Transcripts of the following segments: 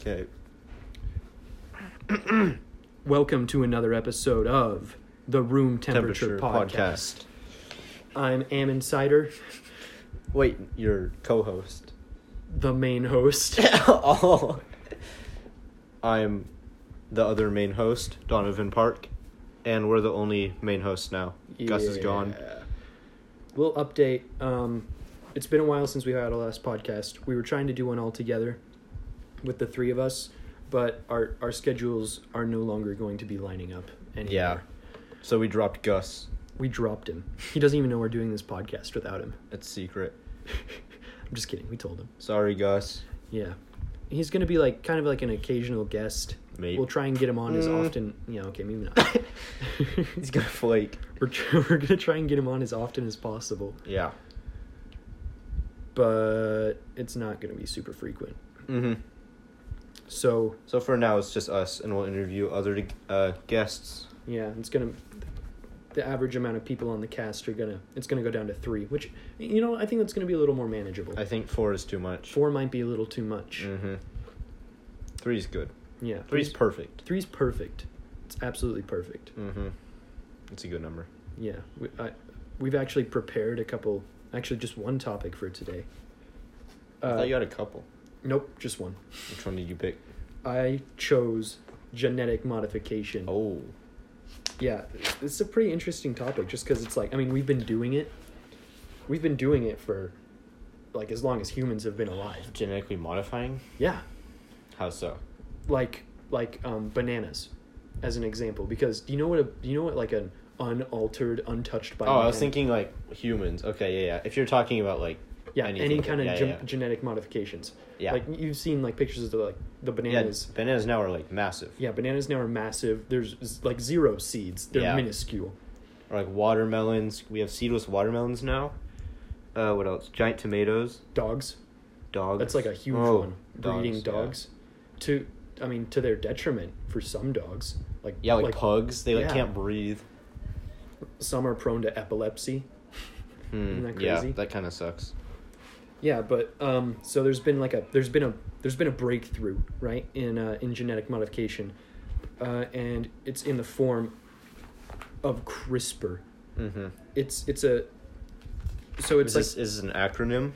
Okay. Welcome to another episode of the Room Temperature, Podcast. I'm Am Insider, Wait, your co-host. the main host. oh. I'm the other main host, Donovan Park, and we're the only main host now. Gus is gone. Yeah. We'll update. Um, it's been a while since we had our last podcast. We were trying to do one all together with the three of us, but our our schedules are no longer going to be lining up anymore. Yeah. So we dropped Gus. We dropped him. He doesn't even know we're doing this podcast without him. It's secret. I'm just kidding. We told him. Sorry, Gus. Yeah. He's going to be like kind of like an occasional guest. Maybe. We'll try and get him on as Mm. often. Yeah, okay, maybe not. He's gonna flake. we're tr- we're going to try and get him on as often as possible, Yeah. but it's not going to be super frequent. Mm-hmm. So, So for now, it's just us, and we'll interview other uh, guests. yeah, it's going to the average amount of people on the cast are going to it's to go down to 3, which you know, I think that's going to be a little more manageable. I think four is too much. 4 might be a little too much. Mm-hmm. Three's good. Yeah. Three's three's, perfect. three's perfect. It's absolutely perfect. Mm-hmm. It's a good number. Yeah, we, I, we've actually prepared a couple, actually just one topic for today. I Uh, thought you had a couple. nope, just one. Which one did you pick? I chose genetic modification. Oh. Yeah, it's a pretty interesting topic just because it's like, I mean, we've been doing it. We've been doing it for like as long as humans have been alive. Genetically modifying? Yeah, How so? like like um, bananas, as an example. Because do you know what a do you know what like an unaltered, untouched by oh, I was thinking like humans. Okay, yeah, yeah. If you're talking about like yeah anything, any kind of yeah, yeah. genetic modifications. yeah, Like you've seen like pictures of the, like the bananas. yeah, bananas now are like massive. Yeah, bananas now are massive. There's like zero seeds. They're minuscule. Or like watermelons. We have seedless watermelons now. Uh, what else? Giant tomatoes. Dogs. Dogs. That's like a huge Oh, one. Breeding yeah. dogs. To I mean to their detriment for some dogs. Like Yeah, like, pugs. They like can't breathe. some are prone to epilepsy. Hmm. Isn't that Yeah, that kind of sucks. Yeah, but um so there's been like a there's been a there's been a breakthrough, right? In uh in genetic modification. Uh and it's in the form of CRISPR. Mm-hmm. It's it's a so it's Is like this is an acronym?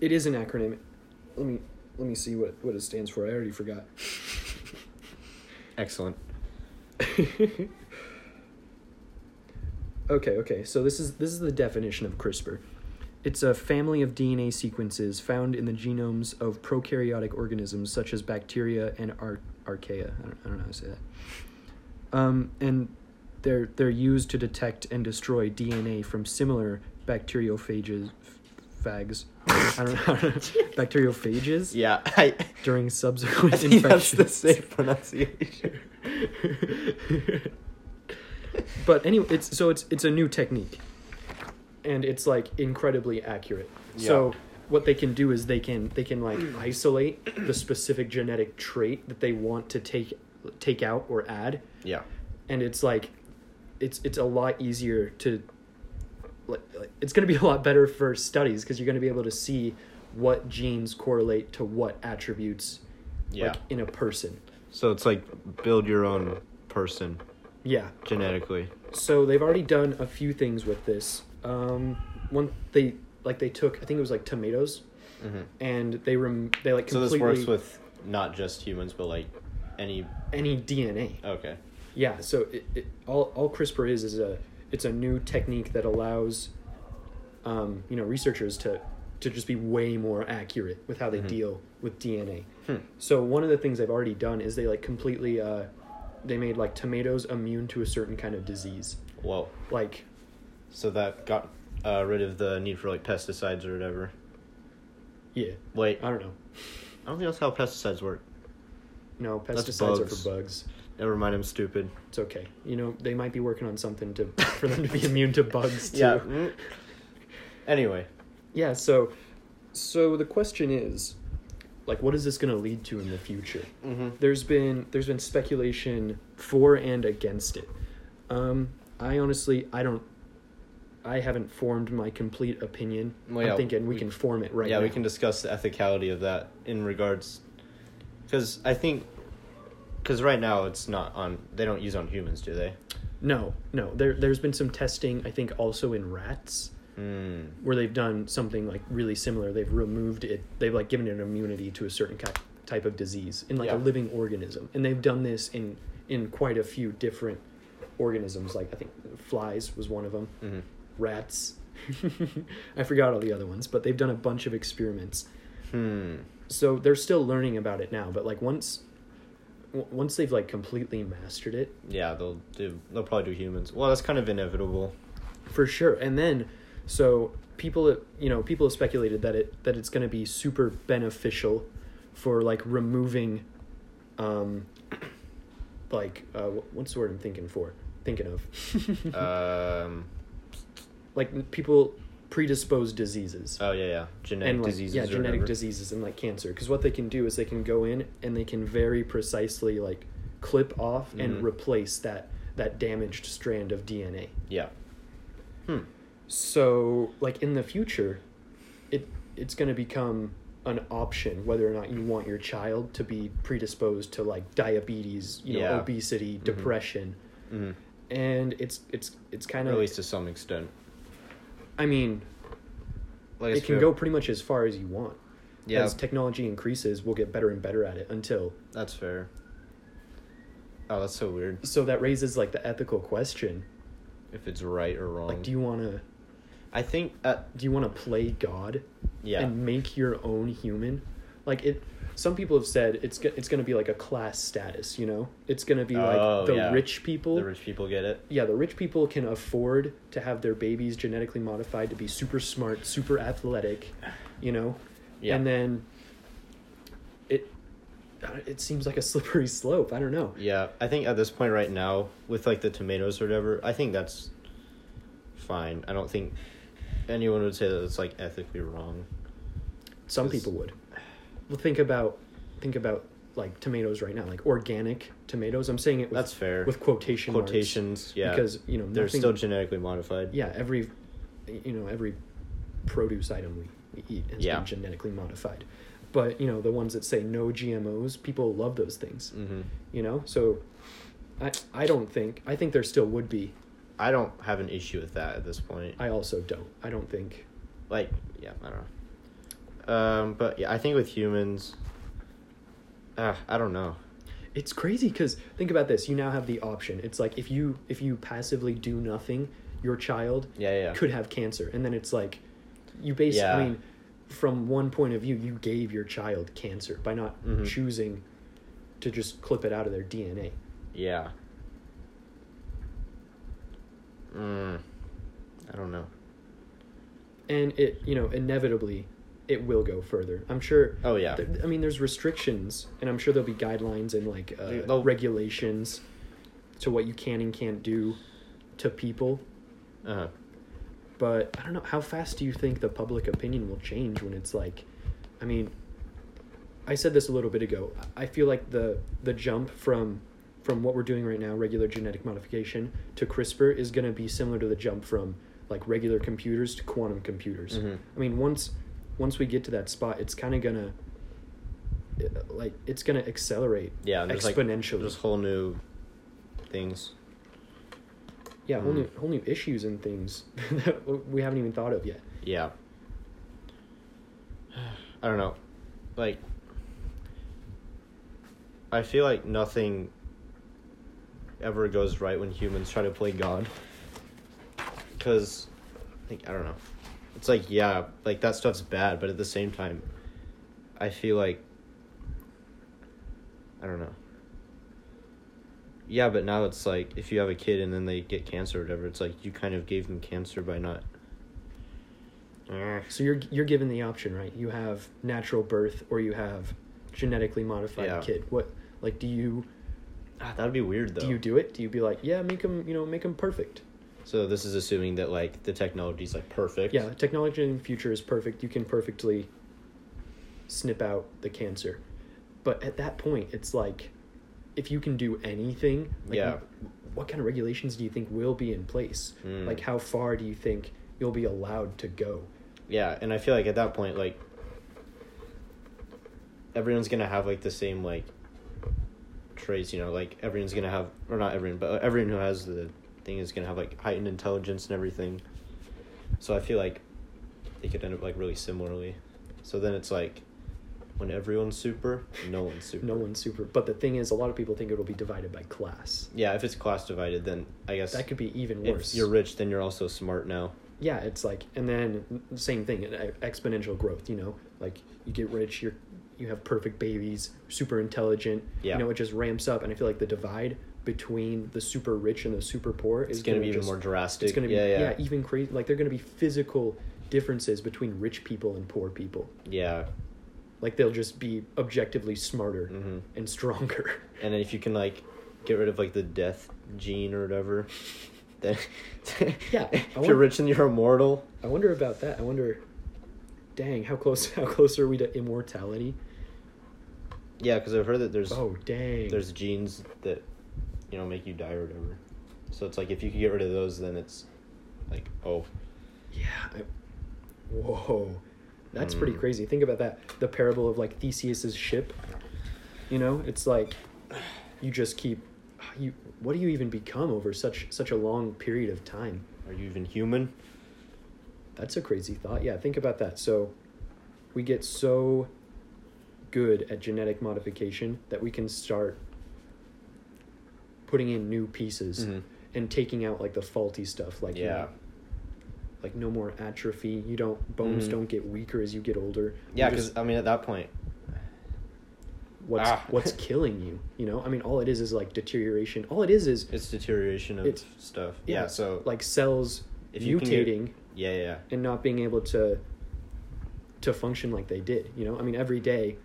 It is an acronym. Let me let me see what what it stands for. I already forgot. Excellent. okay, okay. So this is this is the definition of CRISPR. It's a family of DNA sequences found in the genomes of prokaryotic organisms such as bacteria and ar- archaea. I don't, I don't know how to say that. Um, and they're they're used to detect and destroy DNA from similar bacteriophages, fags. I don't know. I don't know. Bacteriophages. Yeah, I, during subsequent I think that's the infections. safe pronunciation. but anyway, it's so it's it's a new technique, and it's like incredibly accurate. So what they can do is they can they can like isolate the specific genetic trait that they want to take take out or add, Yeah. and it's like it's it's a lot easier to like, like it's going to be a lot better for studies because you're going to be able to see what genes correlate to what attributes Yeah. like in a person. So it's like build your own person Yeah. genetically. So they've already done a few things with this. Um, one they like they took I think it was like tomatoes Mm-hmm. and they rem they like So this works with not just humans, but like any. any DNA. Okay. Yeah. So it, it all all CRISPR is is a it's a new technique that allows, um, you know, researchers to to just be way more accurate with how they Mhm. deal with DNA. Hmm. So one of the things they've already done is they like completely uh, they made like tomatoes immune to a certain kind of disease. Whoa. Like So that got uh, rid of the need for like pesticides or whatever. yeah, Wait, I don't know. I don't think that's how pesticides work. No, That's pesticides are bugs. for bugs. Never mind, I'm stupid. It's okay. You know, they might be working on something to for them to be immune to bugs too. Yeah. mm. Anyway, Yeah, so so the question is like what is this going to lead to in the future? mm-hmm. There's been there's been speculation for and against it. Um I honestly I don't I haven't formed my complete opinion. Well, yeah, I'm thinking we, we- can form it right now. yeah, we can discuss the ethicality of that in regards Because I think, because right now it's not on. They don't use on humans, do they? No, no. There there's been some testing I think also in rats Hmm. where they've done something like really similar. They've removed it. They've like given it an immunity to a certain type of disease in like Yeah. a living organism, and they've done this in in quite a few different organisms. Like I think flies was one of them. hmm Rats. I forgot all the other ones, but they've done a bunch of experiments. Hmm. So they're still learning about it now. But like once w- once they've like completely mastered it, Yeah, they'll do. They'll probably do humans. Well, that's kind of inevitable. for sure and then so people you know people have speculated that it that it's going to be super beneficial for like removing um like uh what's the word i'm thinking for thinking of um. Like people predisposed diseases Oh yeah, yeah. Genetic and like diseases. yeah genetic whatever. diseases and like cancer because what they can do is they can go in and they can very precisely like clip off and Mhm. replace that that damaged strand of dna Yeah. Hmm. So, like in the future, it it's going to become an option whether or not you want your child to be predisposed to like diabetes, you know, Yeah. obesity, Mhm. depression, hmm and it's it's it's kind of. at least to some extent. I mean, Like it can go pretty much as far as you want. Yeah, As technology increases, we'll get better and better at it until. that's fair. Oh, that's so weird. So that raises like the ethical question: If it's right or wrong. like, do you want to I think. Uh, do you want to play God? yeah. and make your own human like it some people have said it's it's going to be like a class status you know it's going to be like Oh, the yeah. rich people the rich people get it. yeah the rich people can afford to have their babies genetically modified to be super smart super athletic you know Yeah. and then it it seems like a slippery slope i don't know Yeah, I think at this point right now, with like the tomatoes or whatever, I think that's fine. I don't think anyone would say that it's like ethically wrong. Some people would well think about think about like tomatoes right now like organic tomatoes i'm saying it with, That's fair. with quotation marks. Quotations, yeah. because you know they're still genetically modified. yeah every you know every produce item we, we eat has Yeah. been genetically modified but you know the ones that say no gmos people love those things hmm you know so i i don't think i think there still would be I don't have an issue with that at this point. i also don't i don't think like, yeah, I don't know. Um, but yeah, I think with humans, uh, I don't know. it's crazy because think about this you now have the option it's like if you if you passively do nothing your child Yeah, yeah. could have cancer and then it's like you basically Yeah. i mean from one point of view you gave your child cancer by not Mhm. choosing to just clip it out of their dna Yeah. Mm, I don't know. and it you know inevitably it will go further i'm sure Oh yeah. th- i mean there's restrictions and i'm sure there'll be guidelines and like uh, regulations to what you can and can't do to people Uh-huh. but i don't know how fast do you think the public opinion will change when it's like i mean i said this a little bit ago i feel like the the jump from from what we're doing right now regular genetic modification to crispr is going to be similar to the jump from like regular computers to quantum computers Mhm. i mean once once we get to that spot it's kind of gonna uh, like it's gonna accelerate Yeah, there's like exponentially there's whole new things. yeah whole Mm. new whole new issues and things that we haven't even thought of yet Yeah. I don't know. Like I feel like nothing ever goes right when humans try to play God. Cuz like I don't know. It's like yeah, like that stuff's bad, but at the same time I feel like I don't know. Yeah, but now it's like if you have a kid and then they get cancer or whatever, it's like you kind of gave them cancer by not. So you're you're given the option, right? You have natural birth or you have genetically modified Yeah. kid. What like do you Ah, that'd be weird though. do you do it? Do you be like, yeah, make him, you know, make him perfect? So this is assuming that like the technology is like perfect. Yeah, technology in the future is perfect. You can perfectly snip out the cancer. But at that point, it's like if you can do anything, like Yeah. what kind of regulations do you think will be in place? Mm. Like how far do you think you'll be allowed to go? Yeah, and I feel like at that point, like, everyone's gonna have like the same like traits. You know, like everyone's gonna have, or not everyone, but everyone who has the thing is gonna have like heightened intelligence and everything. So I feel like they could end up like really similarly. So then it's like when everyone's super, no one's super. No one's super. But the thing is, a lot of people think it'll be divided by class. Yeah, if it's class divided, then I guess That could be even if worse. you're rich, then you're also smart now. yeah, it's like, and then same thing, exponential growth. You know, like you get rich, you're you have perfect babies, super intelligent. Yeah. You know, it just ramps up, and I feel like the divide between the super rich and the super poor is It's gonna, be even just- more drastic. It's gonna be yeah, yeah, yeah, even crazy. Like they're gonna be physical differences between rich people and poor people. yeah. Like they'll just be objectively smarter hmm and stronger. And then if you can like get rid of like the death gene or whatever, then Yeah, if want- you're rich and you're immortal, I wonder about that. I wonder. Dang, how close? How close are we to immortality? yeah, because I've heard that there's Oh, dang. there's genes that you know make you die or whatever. So it's like if you could get rid of those, then it's like oh Yeah. I, whoa, that's pretty Mm. crazy. Think about that. The parable of like Theseus's ship. You know, it's like you just keep you. What do you even become over such such a long period of time? are you even human? That's a crazy thought. Yeah, think about that. So, we get so good at genetic modification that we can start putting in new pieces Mhm. and taking out like the faulty stuff. Like you Yeah. know, like no more atrophy. You don't bones Mhm. don't get weaker as you get older. Yeah, because I mean at that point, what's Ah. what's killing you? You know, I mean, all it is is like deterioration. All it is is it's deterioration of It's- stuff. yeah, Yeah, so like cells you get- mutating. yeah, yeah, yeah. and not being able to to function like they did you know i mean every day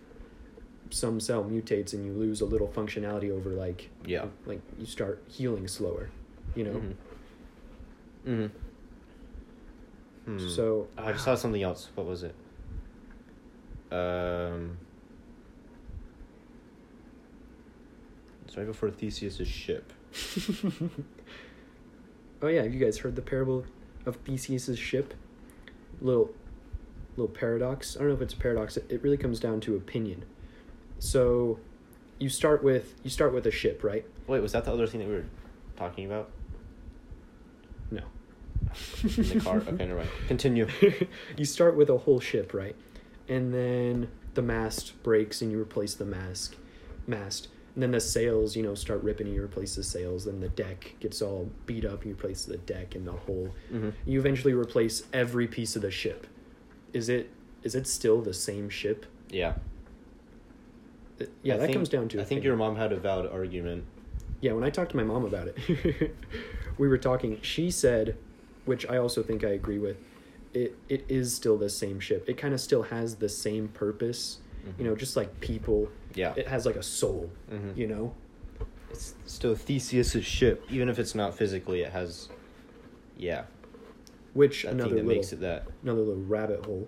some cell mutates and you lose a little functionality over like Yeah. like you start healing slower you know Mm-hmm. Hmm. so I just saw something else. What was it? Um. It's right before Theseus's ship. oh yeah have you guys heard the parable of theseus's ship little little paradox i don't know if it's a paradox it, it really comes down to opinion so you start with you start with a ship right Wait, was that the other thing that we were talking about no in the car? okay, never mind. Continue. you start with a whole ship, right? And then the mast breaks and you replace the mast mast. And then the sails, you know, start ripping and you replace the sails. Then the deck gets all beat up and you replace the deck and the whole. Mm-hmm. You eventually replace every piece of the ship. Is it is it still the same ship? Yeah. Yeah, I that think- comes down to. I think opinion. your mom had a valid argument. Yeah, when I talked to my mom about it, we were talking. She said, which I also think I agree with, it it is still the same ship. It kind of still has the same purpose. You know, just like people, Yeah. it has like a soul. Mhm. You know, It's still Theseus's ship, even if it's not physically. It has, yeah, which another little makes it that. another little rabbit hole.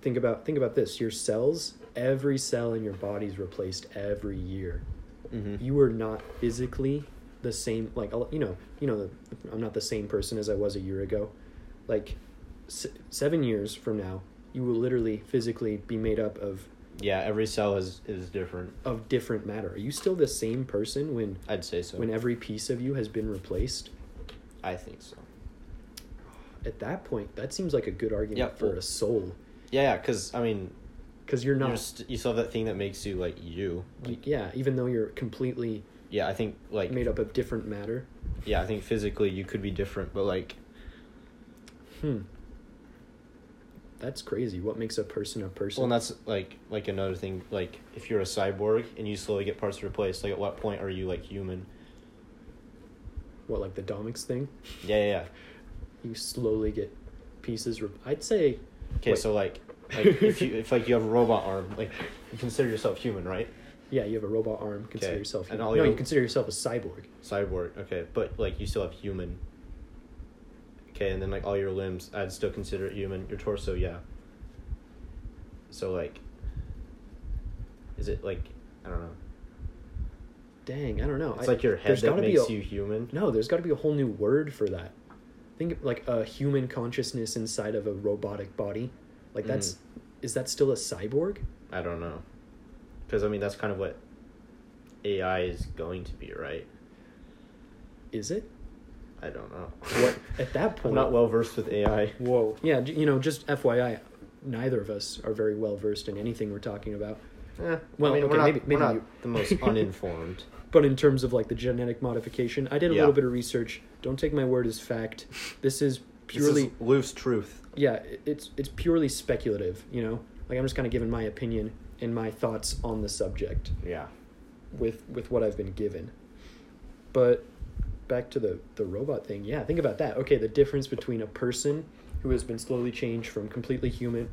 Think about think about this. Your cells, every cell in your body is replaced every year. Mm-hmm. you are not physically the same like you know you know i'm not the same person as i was a year ago like s- seven years from now you will literally physically be made up of Yeah, every cell is is different. of different matter are you still the same person when I'd say so. when every piece of you has been replaced I think so. at that point that seems like a good argument Yeah, for well- a soul Yeah, yeah, because I mean, because you're you're not st- you still have that thing that makes you like you. y- yeah even though you're completely Yeah, I think like made up of different matter yeah, I think physically you could be different, but like hmm that's crazy what makes a person a person well, and that's like like another thing. Like if you're a cyborg and you slowly get parts replaced, like at what point are you like human? what like the domics thing Yeah, yeah. yeah. you slowly get pieces. Re- I'd say. Okay, Wait. so like like if you if like you have a robot arm, like you consider yourself human, right? Yeah, you have a robot arm. Consider Okay, yourself. and human. all no, your- you consider yourself a cyborg. Cyborg, okay, but like you still have human. Okay, and then like all your limbs, I'd still consider it human. Your torso, yeah. So like, is it like I don't know? Dang, I don't know. It's I- like your head there's that gotta be makes a- you human. No, there's got to be a whole new word for that. Think of, like a human consciousness inside of a robotic body. Like that's Mm. is that still a cyborg? I don't know. Because I mean, that's kind of what AI is going to be, right? Is it? I don't know. What at that point? I'm point? not well versed with AI. Whoa. Yeah, you know, just FYI, neither of us are very well versed in anything we're talking about. Eh, Well, I mean, okay, we're not, maybe- we're maybe not you- the most uninformed. But in terms of like the genetic modification, I did a Yeah. little bit of research. Don't take my word as fact. This is purely This is loose truth. Yeah, it's it's purely speculative, you know? Like I'm just kind of giving my opinion and my thoughts on the subject Yeah. with with what I've been given. But back to the the robot thing. Yeah, think about that. Okay, the difference between a person who has been slowly changed from completely human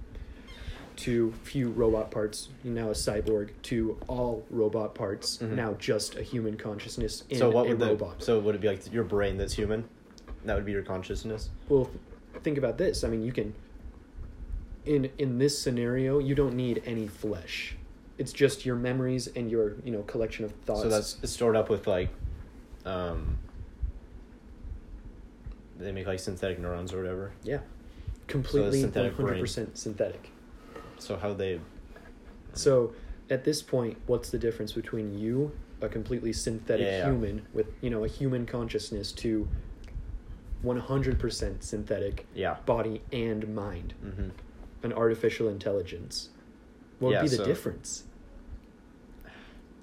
to few robot parts, now a cyborg, to all robot parts, Mhm. now just a human consciousness in so what a would the robot. so would it be like your brain that's human? That would be your consciousness. Well, think about this. I mean, you can in in this scenario, you don't need any flesh. It's just your memories and your, you know, collection of thoughts. So that's it's stored up with like, um. They make like synthetic neurons or whatever. yeah. Completely synthetic 100% synthetic. So how they? So, at this point, what's the difference between you, a completely synthetic Yeah, yeah. human with, you know, a human consciousness to 100% synthetic Yeah. body and mind, Mm-hmm. an artificial intelligence? What Yeah, would be the so- difference?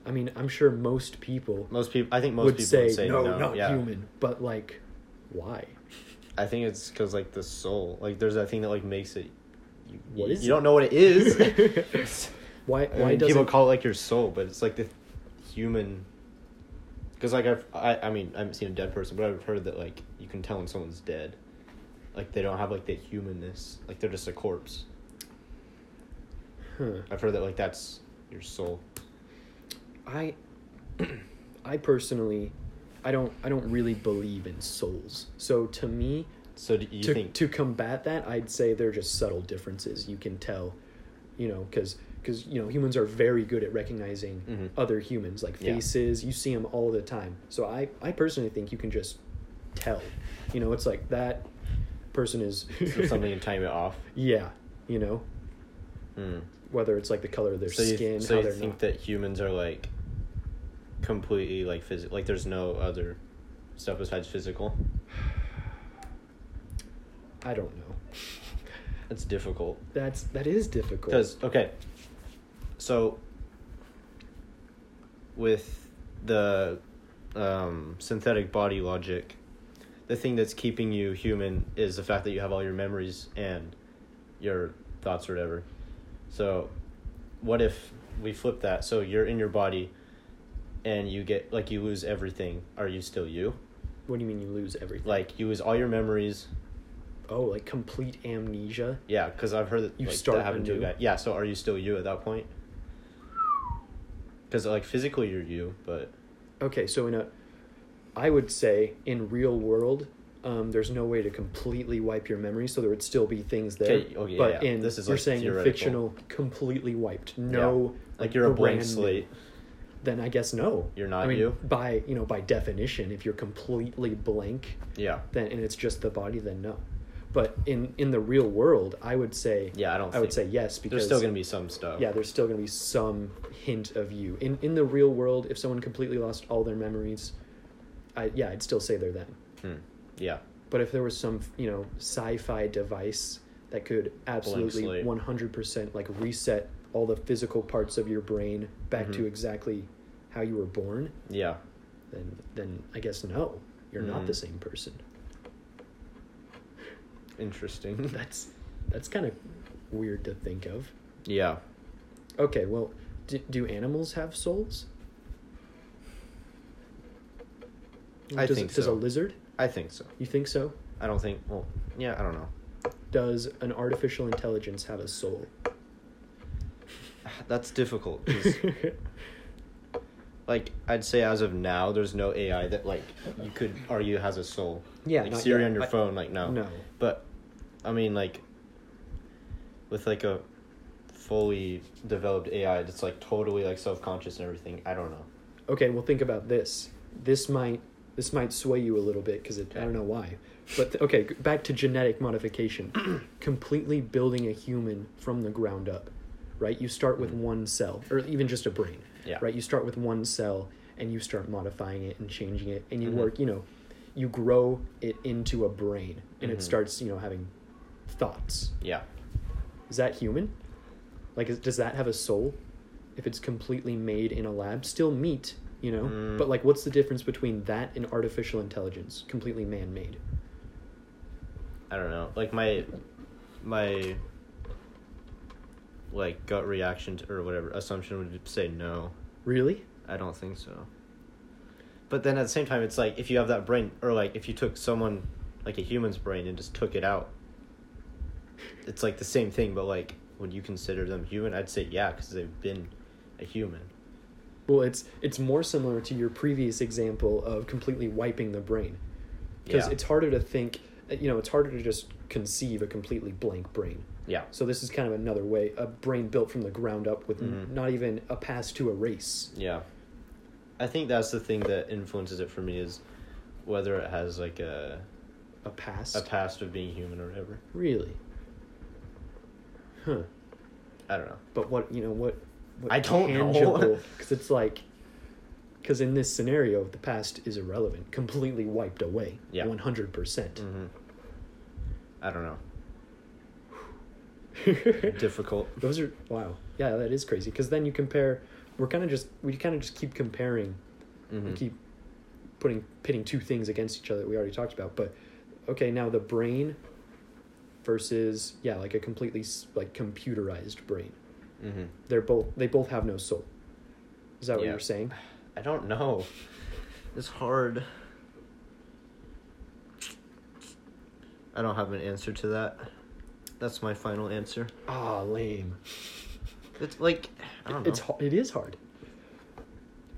I mean, I'm sure most people Most people, I think most would people say, would say no, no. not yeah. human. But like, why? I think it's because like the soul, like there's that thing that like makes it. You, What you, it? don't know what it is. Why? I Why mean, does people it? call it like your soul, but it's like the human. Because like I've, I, I mean I haven't seen a dead person, but I've heard that like you can tell when someone's dead, like they don't have like that humanness, like they're just a corpse. Huh. I've heard that like that's your soul. I I personally I don't I don't really believe in souls. So to me, So do you to think? to combat that, I'd say they're just subtle differences you can tell, you know, cuz cuz you know, humans are very good at recognizing Mhm. other humans like Yeah. faces, you see them all the time. So I I personally think you can just tell. You know, it's like that person is so something and time it off. Yeah, you know, Hmm. whether it's like the color of their so you, skin, so how you they're think not. that humans are like completely like physical? Like there's no other stuff besides physical. I don't know. That's difficult. That's that is difficult. Because okay, so with the um, synthetic body logic, the thing that's keeping you human is the fact that you have all your memories and your thoughts or whatever. So, what if we flip that? So you're in your body, and you get like you lose everything. Are you still you? what do you mean you lose everything? Like you lose all your memories. oh, like complete amnesia. Yeah, because I've heard that You like, start that happened to a anew? guy. Yeah, so are you still you at that point? Because like physically you're you, but Okay, so in a, I would say in real world, um, there's no way to completely wipe your memory, so there would still be things there. Okay, okay, but yeah, in this is, you're like, saying in fictional, completely wiped. No, like you're a blank slate. Then I guess no. You're not I mean, you? by you know by definition, if you're completely blank, Yeah, then and it's just the body, then no. But in in the real world, I would say yeah. I don't. I would say yes because there's still gonna be some stuff. yeah, there's still going to be some hint of you in in the real world. If someone completely lost all their memories, I yeah, I'd still say they're them. Hmm. Yeah. But if there was some you know sci-fi device that could absolutely one hundred percent like reset all the physical parts of your brain back to Mhm. exactly how you were born, Yeah. then then I guess no, you're not Mhm. the same person. Interesting. That's that's kind of weird to think of. yeah. Okay, well, do, do animals have souls? I does, think does so. a lizard? I think so. You think so? I don't think. Well, yeah. I don't know. Does an artificial intelligence have a soul? That's difficult. like I'd say, as of now, there's no AI that like you could argue has a soul. Yeah, Like not Siri yet. on your I- phone, like no. no. But I mean, like with like a fully developed AI that's like totally like self conscious and everything. I don't know. Okay, well, think about this. This might this might sway you a little bit because I don't know why. But th- okay, back to genetic modification. Completely building a human from the ground up. right? You start with Mhm. one cell, or even just a brain, Yeah. right? You start with one cell and you start modifying it and changing it, and you Mhm. work, you know, you grow it into a brain, and Mhm. it starts, you know, having thoughts. Yeah. Is that human? Like, is, does that have a soul? If it's completely made in a lab, still meat, you know. Mm. But like, what's the difference between that and artificial intelligence, completely man-made? I don't know. Like my my like gut reaction to, or whatever assumption would say no. Really? I don't think so. But then at the same time, it's like if you have that brain, or like if you took someone like a human's brain and just took it out, it's like the same thing. But like, would you consider them human? I'd say yeah, because they've been a human. Well, it's it's more similar to your previous example of completely wiping the brain, because Yeah. it's harder to think. You know, it's harder to just conceive a completely blank brain. Yeah. So this is kind of another way a brain built from the ground up with Mhm. not even a pass to erase. Yeah. I think that's the thing that influences it for me is whether it has like a A past. a past of being human or whatever. Really? Huh. I don't know. But what you know what? what I don't know. Because it's like, because in this scenario, the past is irrelevant, completely wiped away. Yeah. One hundred percent. hmm I don't know. Difficult. Those are wow. Yeah, that is crazy. Because then you compare. We're kind of just we kind of just keep comparing. hmm We keep putting pitting two things against each other that we already talked about. But okay, now the brain versus yeah, like a completely like computerized brain. hmm They're both they both have no soul. Is that what Yeah. you're saying? I don't know. It's hard. I don't have an answer to that. That's my final answer. Ah, lame. It's like I don't know. It's it is hard.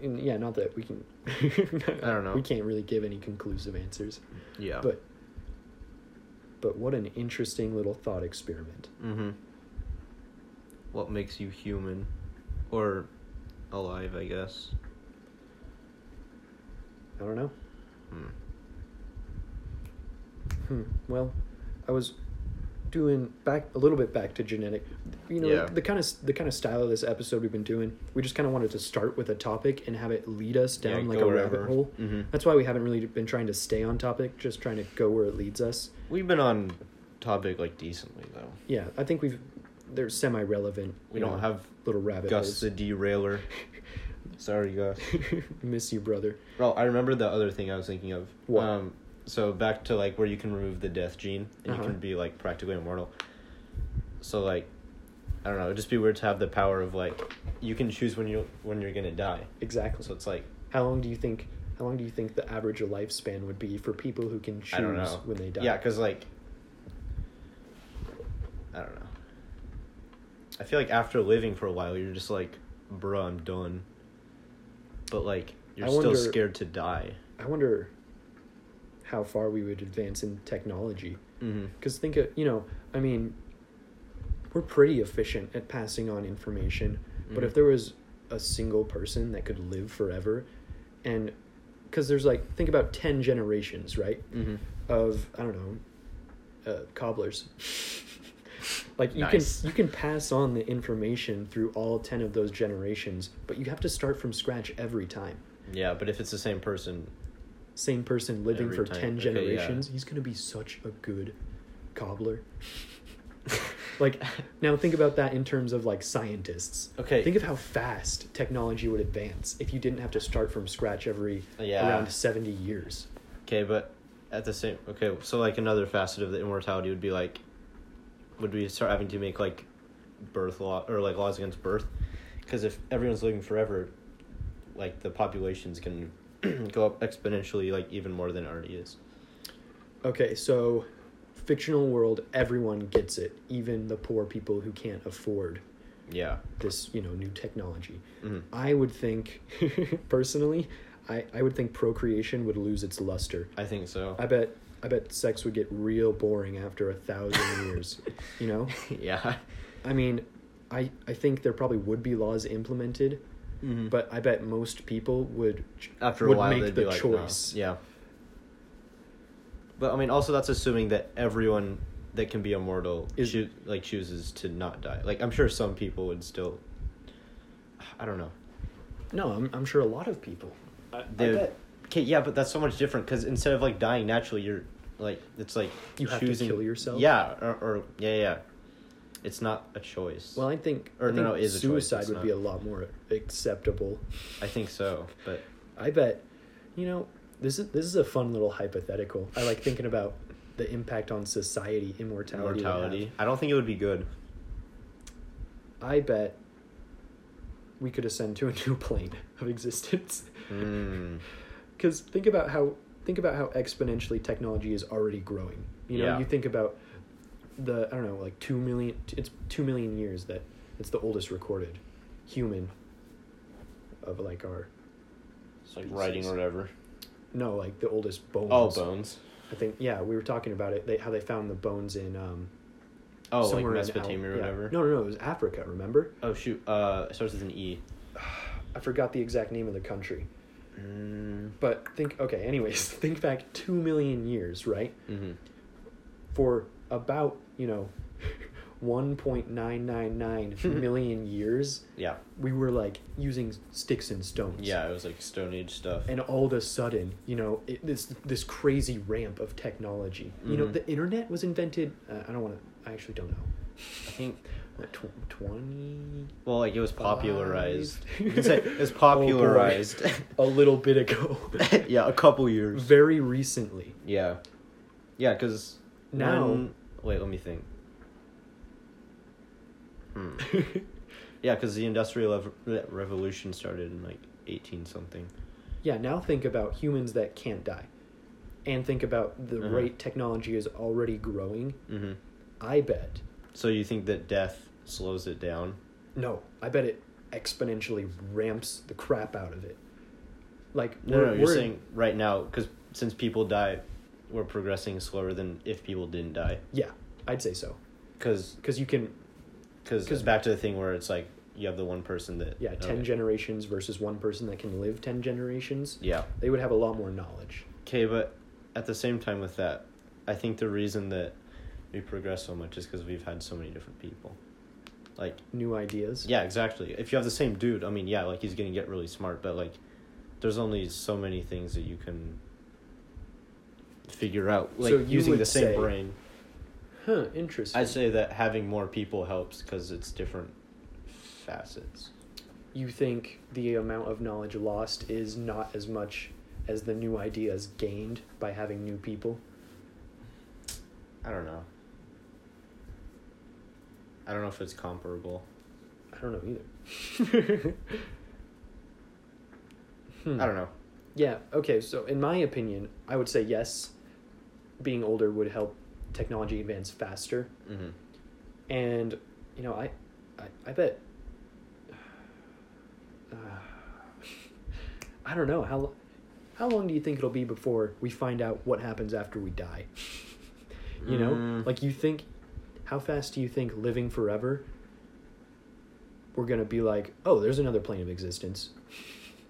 And yeah, not that we can. I don't know. We can't really give any conclusive answers, yeah. but but what an interesting little thought experiment. Mm-hmm. What makes you human, or alive? I guess. I don't know. Hmm. Hmm. Well, I was doing back a little bit back to genetic. You know, Yeah. the kind of the kind of style of this episode we've been doing. We just kind of wanted to start with a topic and have it lead us down Yeah, like a rabbit wherever. hole. Mhm. That's why we haven't really been trying to stay on topic, just trying to go where it leads us. We've been on topic like decently though. Yeah, I think we've they're semi relevant. We don't have little rabbit Gus holes. the derailer. Sorry, Gus. Miss you, brother. Bro, I remember the other thing I was thinking of. What? Um, so back to like where you can remove the death gene and Uh-huh. you can be like practically immortal. So like, I don't know. It'd just be weird to have the power of like, you can choose when you when you're gonna die. Exactly. So it's like, How long do you think? How long do you think the average lifespan would be for people who can choose I don't know when they die? Yeah, because like, I don't know. I feel like after living for a while, you're just like, bruh, I'm done. But like, you're I still wonder- scared to die. I wonder how far we would advance in technology. Mm-hmm. Because think of you know, I mean, we're pretty efficient at passing on information. But Mhm. if there was a single person that could live forever, and because there's like think about ten generations, right? Mm-hmm. Of I don't know, uh, cobblers. like you Nice. can you can pass on the information through all ten of those generations, but you have to start from scratch every time. Yeah, but if it's the same person, Same person living Every for time. ten Okay, yeah. generations, he's gonna be such a good cobbler. like now think about that in terms of like scientists. Okay. Think of how fast technology would advance if you didn't have to start from scratch every Yeah. around 70 years. Okay, but at the same okay, so like another facet of the immortality would be like, would we start having to make like birth law or like laws against birth? Because if everyone's living forever, like the population's can go up exponentially, like even more than it already is. Okay, so fictional world, everyone gets it, even the poor people who can't afford Yeah. this, you know, new technology. hmm I would think personally, I, I would think procreation would lose its luster. I think so. I bet I bet sex would get real boring after a thousand years. You know? yeah. I mean, I I think there probably would be laws implemented, Mhm. but I bet most people would after a while make they'd the be like, no. choice. Yeah. But I mean, also that's assuming that everyone that can be immortal Is- choo- like chooses to not die. Like I'm sure some people would still. I don't know. No, I'm I'm sure a lot of people. I, I bet Okay, yeah, but that's so much different because instead of like dying naturally, you're like it's like You choosing, have to kill yourself? Yeah, or, or yeah, yeah. It's not a choice. Well, I think, Or I no, think is a choice, suicide would not. be a lot more acceptable. I think so, but I bet, you know, this is this is a fun little hypothetical. I like thinking about the impact on society immortality. mortality. I don't think it would be good. I bet we could ascend to a new plane of existence. Mm, Because think about how think about how exponentially technology is already growing. You know, Yeah. you think about the I don't know, like two million. It's two million years that it's the oldest recorded human of like our it's like writing or whatever. no like the oldest bones. Oh, bones. I think yeah, we were talking about it. They, how they found the bones in um. Oh, like somewhere in Al- Mesopotamia or yeah. whatever. No, no, no. It was Africa. Remember? Oh shoot. Uh, it starts with an E. I forgot the exact name of the country. Mm, But think okay. Anyways, think back two million years, right? hmm For about you know, one point nine nine nine million years, Yeah. we were like using sticks and stones. Yeah, it was like Stone Age stuff. And all of a sudden, you know, it, this this crazy ramp of technology. You know, Mhm. the internet was invented. Uh, I don't want to. I actually don't know. I think. What, tw- Twenty. Well, like it was popularized. Five. You can say it was Oh, popularized. A little bit ago. yeah, a couple years. Very recently. Yeah. Yeah, because Now- wait, let me think. Hmm. Yeah, because the industrial Rev- revolution started in like eighteen something. yeah, now think about humans that can't die. And think about the Uh-huh. rate technology is already growing. hmm I bet. So you think that death slows it down? No, I bet it exponentially ramps the crap out of it. Like, No, no, you're saying right now because since people die, we're progressing slower than if people didn't die. Yeah, I'd say so. Because Because you can, cause, cause back to the thing where it's like you have the one person that yeah, 10 okay. generations versus one person that can live 10 generations. yeah They would have a lot more knowledge. okay, but at the same time with that, I think the reason that we progress so much is because we've had so many different people. Like New ideas. yeah, exactly. If you have the same dude, I mean, yeah, like he's gonna get really smart, but like there's only so many things that you can figure out like So using the same say- brain. Huh, interesting. I'd say that having more people helps because it's different facets. you think the amount of knowledge lost is not as much as the new ideas gained by having new people? I don't know. I don't know if it's comparable. I don't know either. Hmm. I don't know. Yeah, okay, so in my opinion, I would say yes, being older would help technology advance faster. Mm-hmm. And, you know, I, I, I bet. Uh, I don't know. How, how long do you think it'll be before we find out what happens after we die? You know? Mm. Like, you think. How fast do you think living forever? We're gonna be like, oh, there's another plane of existence.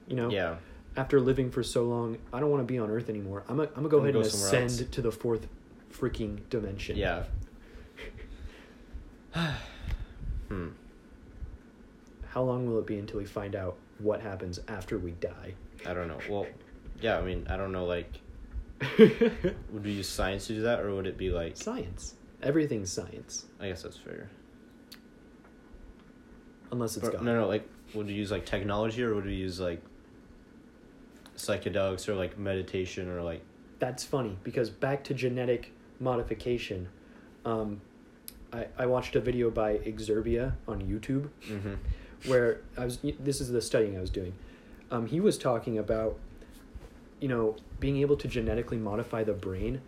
You know? Yeah. After living for so long, I don't want to be on Earth anymore. I'm gonna, I'm gonna go I'm ahead gonna and ascend else. to the fourth freaking dimension. Yeah. hmm. How long will it be until we find out what happens after we die? I don't know. Well, yeah. I mean, I don't know. Like, would we use science to do that, or would it be like? science. Everything's science, I guess that's fair. unless it's Or- gone. no, no. Like, would we use like technology, or would we use like psychedelics, or like meditation, or like? That's funny because back to genetic modification. Um, I, I watched a video by Exurb1a on YouTube Mm-hmm. where I was. This is the studying I was doing. Um, he was talking about, you know, being able to genetically modify the brain.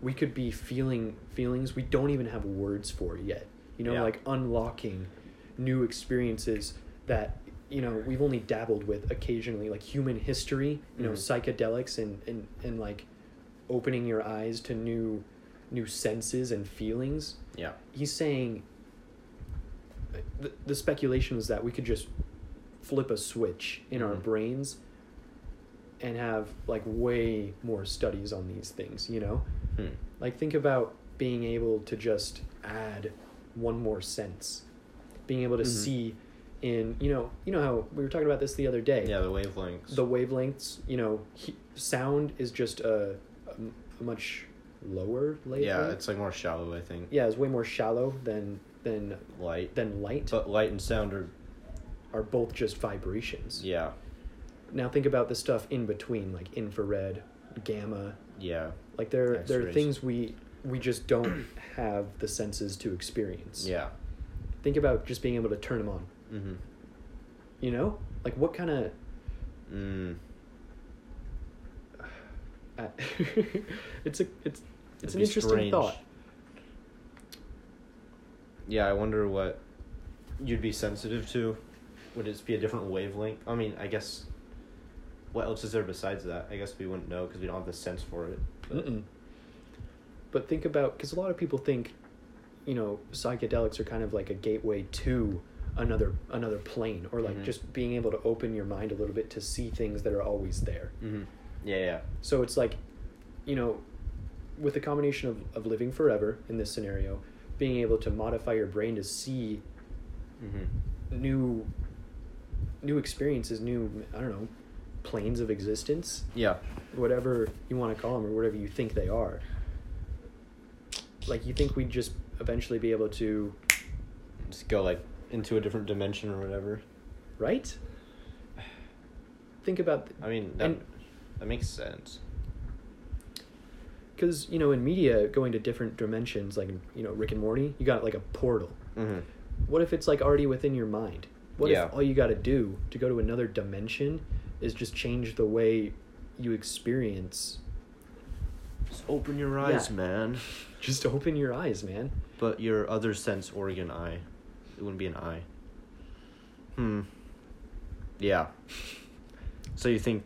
We could be feeling feelings we don't even have words for yet. You know, Yeah. like unlocking new experiences that you know we've only dabbled with occasionally, like human history. You know, Mhm. psychedelics and and and like opening your eyes to new new senses and feelings Yeah. he's saying the, the speculation was that we could just flip a switch in our Mhm. brains and have like way more studies on these things you know Hmm. like think about being able to just add one more sense, being able to Mhm. see in you know you know how we were talking about this the other day. Yeah, the wavelengths. The wavelengths, you know, he, sound is just a much lower wavelength. yeah, it's like more shallow, I think. yeah, it's way more shallow than than Light. than light. But light and sound are are both just vibrations. yeah, Now think about the stuff in between, like infrared, gamma. yeah, Like there, there are things we we just don't have the senses to experience. yeah. Think about just being able to turn them on. Mm-hmm. You know, like what kind of Mm. it's a it's it's It'd an interesting strange. thought. Yeah, I wonder what you'd be sensitive to. Would it be a different wavelength? I mean, I guess. What else is there besides that? I guess we wouldn't know because we don't have the sense for it. But, Mm-mm. But think about because a lot of people think, you know, psychedelics are kind of like a gateway to another another plane, or like Mhm. just being able to open your mind a little bit to see things that are always there. Mhm. Yeah, yeah. So it's like, you know, with the combination of, of living forever in this scenario, being able to modify your brain to see Mm-hmm. new new experiences, new I don't know, planes of existence, Yeah. whatever you want to call them or whatever you think they are. Like you think we'd just eventually be able to, Just go like into a different dimension or whatever. right? Think about I mean, that And- that makes sense. because you know in media going to different dimensions, like you know Rick and Morty, you got like a portal. Mm-hmm. What if it's like already within your mind? What Yeah. if all you got to do to go to another dimension is just change the way you experience? Just open your Yeah. eyes, man. Just open your eyes, man. But your other sense organ eye, it wouldn't be an eye. Hmm. Yeah. So you think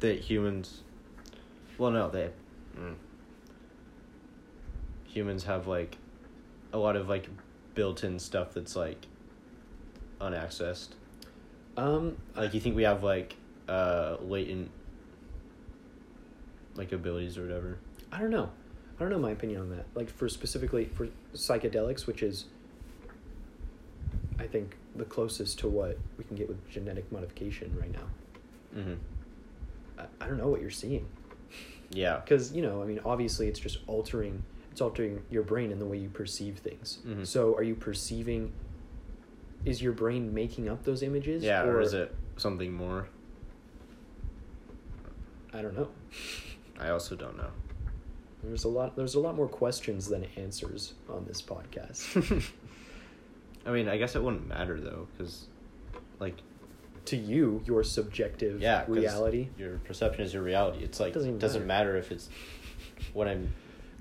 that humans? Well, no, they. Mm. Humans have like a lot of like built-in stuff that's like unaccessed. Um, Like you think we have like uh latent like abilities or whatever. I don't know. I don't know my opinion on that. Like for specifically for psychedelics, which is, I think, the closest to what we can get with genetic modification right now. Mm-hmm. I, I don't know what you're seeing Yeah. because you know, I mean, obviously, it's just altering. It's altering your brain and the way you perceive things. Mhm. So, are you perceiving? Is your brain making up those images? Yeah, or is it something more? I don't know. I also don't know. There's a lot. There's a lot more questions than answers on this podcast. I mean, I guess it wouldn't matter though, because, like, to you, your subjective yeah, 'cause reality. Your perception is your reality. It's like Doesn't doesn't, even matter. if it's what I'm.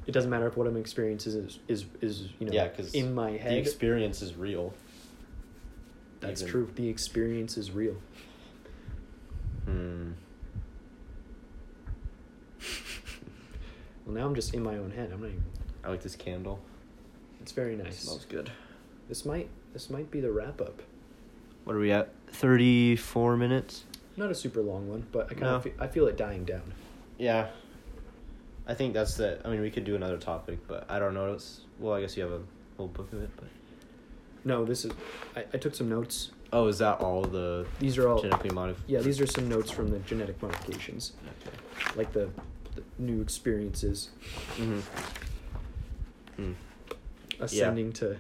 It doesn't matter if what I'm experiencing is is is you know yeah, because in my head. the head. experience is real. That's even- true. The experience is real. Hmm. Well, now I'm just in my own head. I'm not even. I like this candle. It's very nice. smells good. This might this might be the wrap up. What are we at? Thirty-four minutes. Not a super long one, but I kind No. of fe- I feel it dying down. Yeah. I think that's the. I mean, we could do another topic, but I don't know. It's, well, I guess you have a whole book of it, but. No, this is. I, I took some notes. Oh, is that all the These are all. genetically modified? Yeah, these are some notes from the genetic modifications, Okay. like the, the new experiences, Mm-hmm. Mm. ascending to,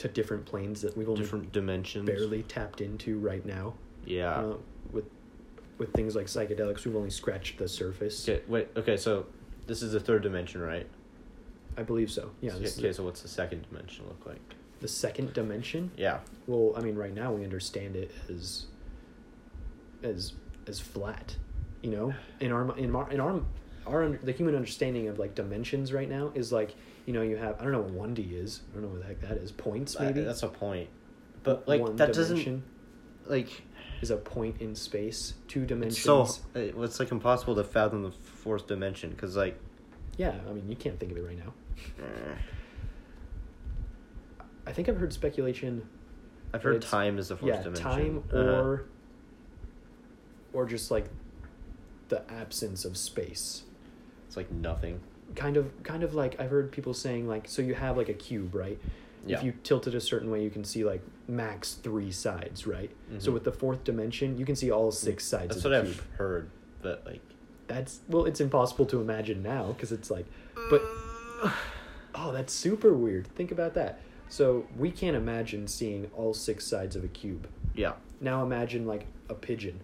to different planes that we've only Different dimensions. barely tapped into right now. Yeah. Uh, with with things like psychedelics, we've only scratched the surface. Okay. Wait. Okay. So, this is the third dimension, right? I believe so. Yeah. Okay. Okay so, what's the second dimension look like? the second dimension. Yeah. Well, I mean, right now we understand it as as as flat. You know, in our in our in our our the human understanding of like dimensions right now is like you know you have I don't know what one D is. I don't know what the heck that is. Points maybe. that's a point. But like One that dimension doesn't like is a point in space. Two dimensions. it's so it- it's like impossible to fathom the fourth dimension because like yeah, I mean you can't think of it right now. eh, I think I've heard speculation I've heard time is the fourth yeah, dimension. time Uh-huh. or or just like the absence of space. it's like nothing. Kind of kind of like I've heard people saying like so you have like a cube, right? Yeah. If you tilt it a certain way, you can see like max three sides, right? So Mhm. with the fourth dimension, you can see all six sides That's of what the cube. I've heard, That like, That's well, it's impossible to imagine now because it's like, but oh, that's super weird. Think about that. So we can't imagine seeing all six sides of a cube. yeah. Now imagine like a pigeon.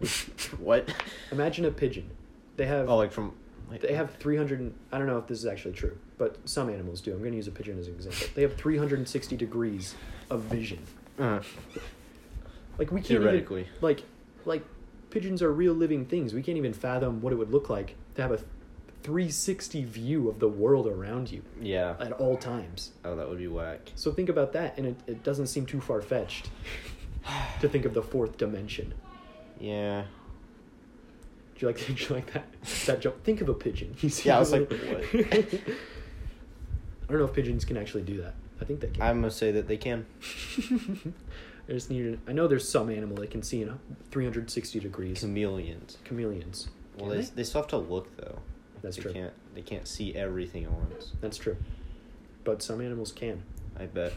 what? Imagine a pigeon. They have Oh, like from. Like, they have 300 I don't know if this is actually true, but some animals do. I'm going to use a pigeon as an example. They have 360 degrees of vision. Uh, Like we can't Theoretically. even, like like pigeons are real living things. We can't even fathom what it would look like to have a 360 view of the world around you yeah. at all times. Oh, that would be whack. So think about that, and it, it doesn't seem too far fetched to think of the fourth dimension. Yeah. Do you like do you like that that jump? Think of a pigeon. You see Yeah, I was like, what? I don't know if pigeons can actually do that. I think they can. I'm gonna say that they can. I just need. I know there's some animal that can see in 360 degrees. Chameleons. Chameleons. Well, Can they, they still have to look though. That's they true. Can't they can't see everything at once? That's true. But some animals can. I bet.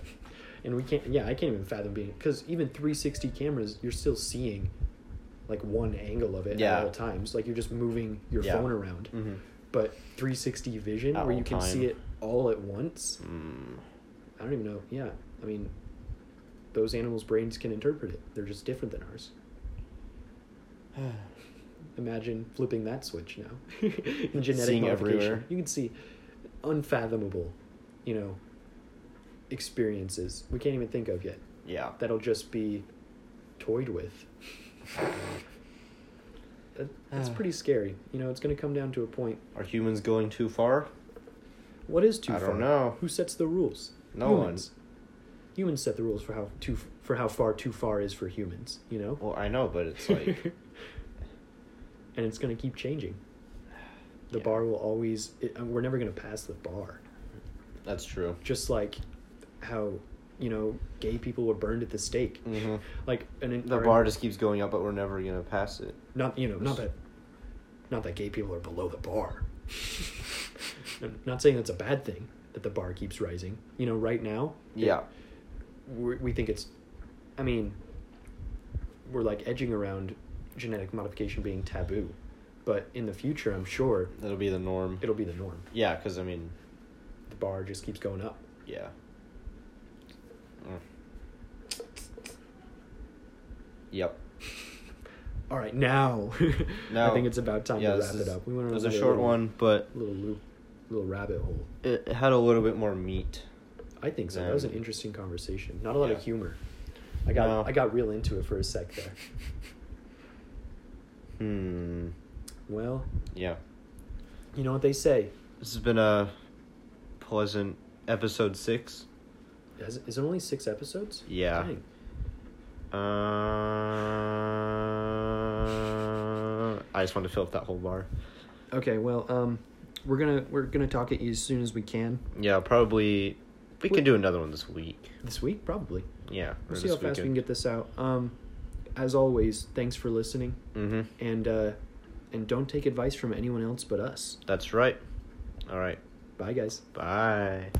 And we can't, yeah, I can't even fathom being, because even 360 cameras, you're still seeing like one angle of it Yeah. at all times. Like you're just moving your Yeah. phone around. Mm-hmm. But 360 vision, At where you can see time. it all at once, Mm. I don't even know. Yeah. I mean, those animals' brains can interpret it. They're just different than ours. Imagine flipping that switch now. In genetic Seeing modification. everywhere. You can see unfathomable, you know, experiences we can't even think of yet. yeah. That'll just be toyed with. That, that's pretty scary. You know, it's going to come down to a point. Are humans going too far? What is too I far? I don't know. Who sets the rules? No humans. Humans set the rules for how too for how far too far is for humans. You know. Well, I know, but it's like and it's going to keep changing. The Yeah. bar will always. It, we're never going to pass the bar. that's true. Just like how you know gay people were burned at the stake. hmm Like an The bar just keeps going up, but we're never gonna pass it. Not you know not that. Not that gay people are below the bar. I'm not saying that's a bad thing that the bar keeps rising. You know, right now. Yeah. we we think it's. I mean. We're like edging around genetic modification being taboo, but in the future, I'm sure That'll be the norm. it'll be the norm. Yeah, because I mean, The bar just keeps going up. yeah. Mm. Yep. All right, now. I think it's about time yeah, to wrap is- it up. We went It was a little- short one, but Little loop, little rabbit hole. it had a little bit more meat. I think so. That was an interesting conversation. Not a lot of humor. I got No. I got real into it for a sec there. Hmm. Well, Yeah. you know what they say. This has been a pleasant episode six. Is, is it only six episodes? Yeah. Dang. Uh, I just want to fill up that whole bar. Okay. Well, um, we're gonna we're gonna talk at you as soon as we can Yeah, probably. We Wait. can do another one this week. this week, probably. Yeah. We'll see how fast we can get this out. Um, as always, thanks for listening, Mm-hmm. and uh, and don't take advice from anyone else but us. That's right. All right. Bye, guys. Bye.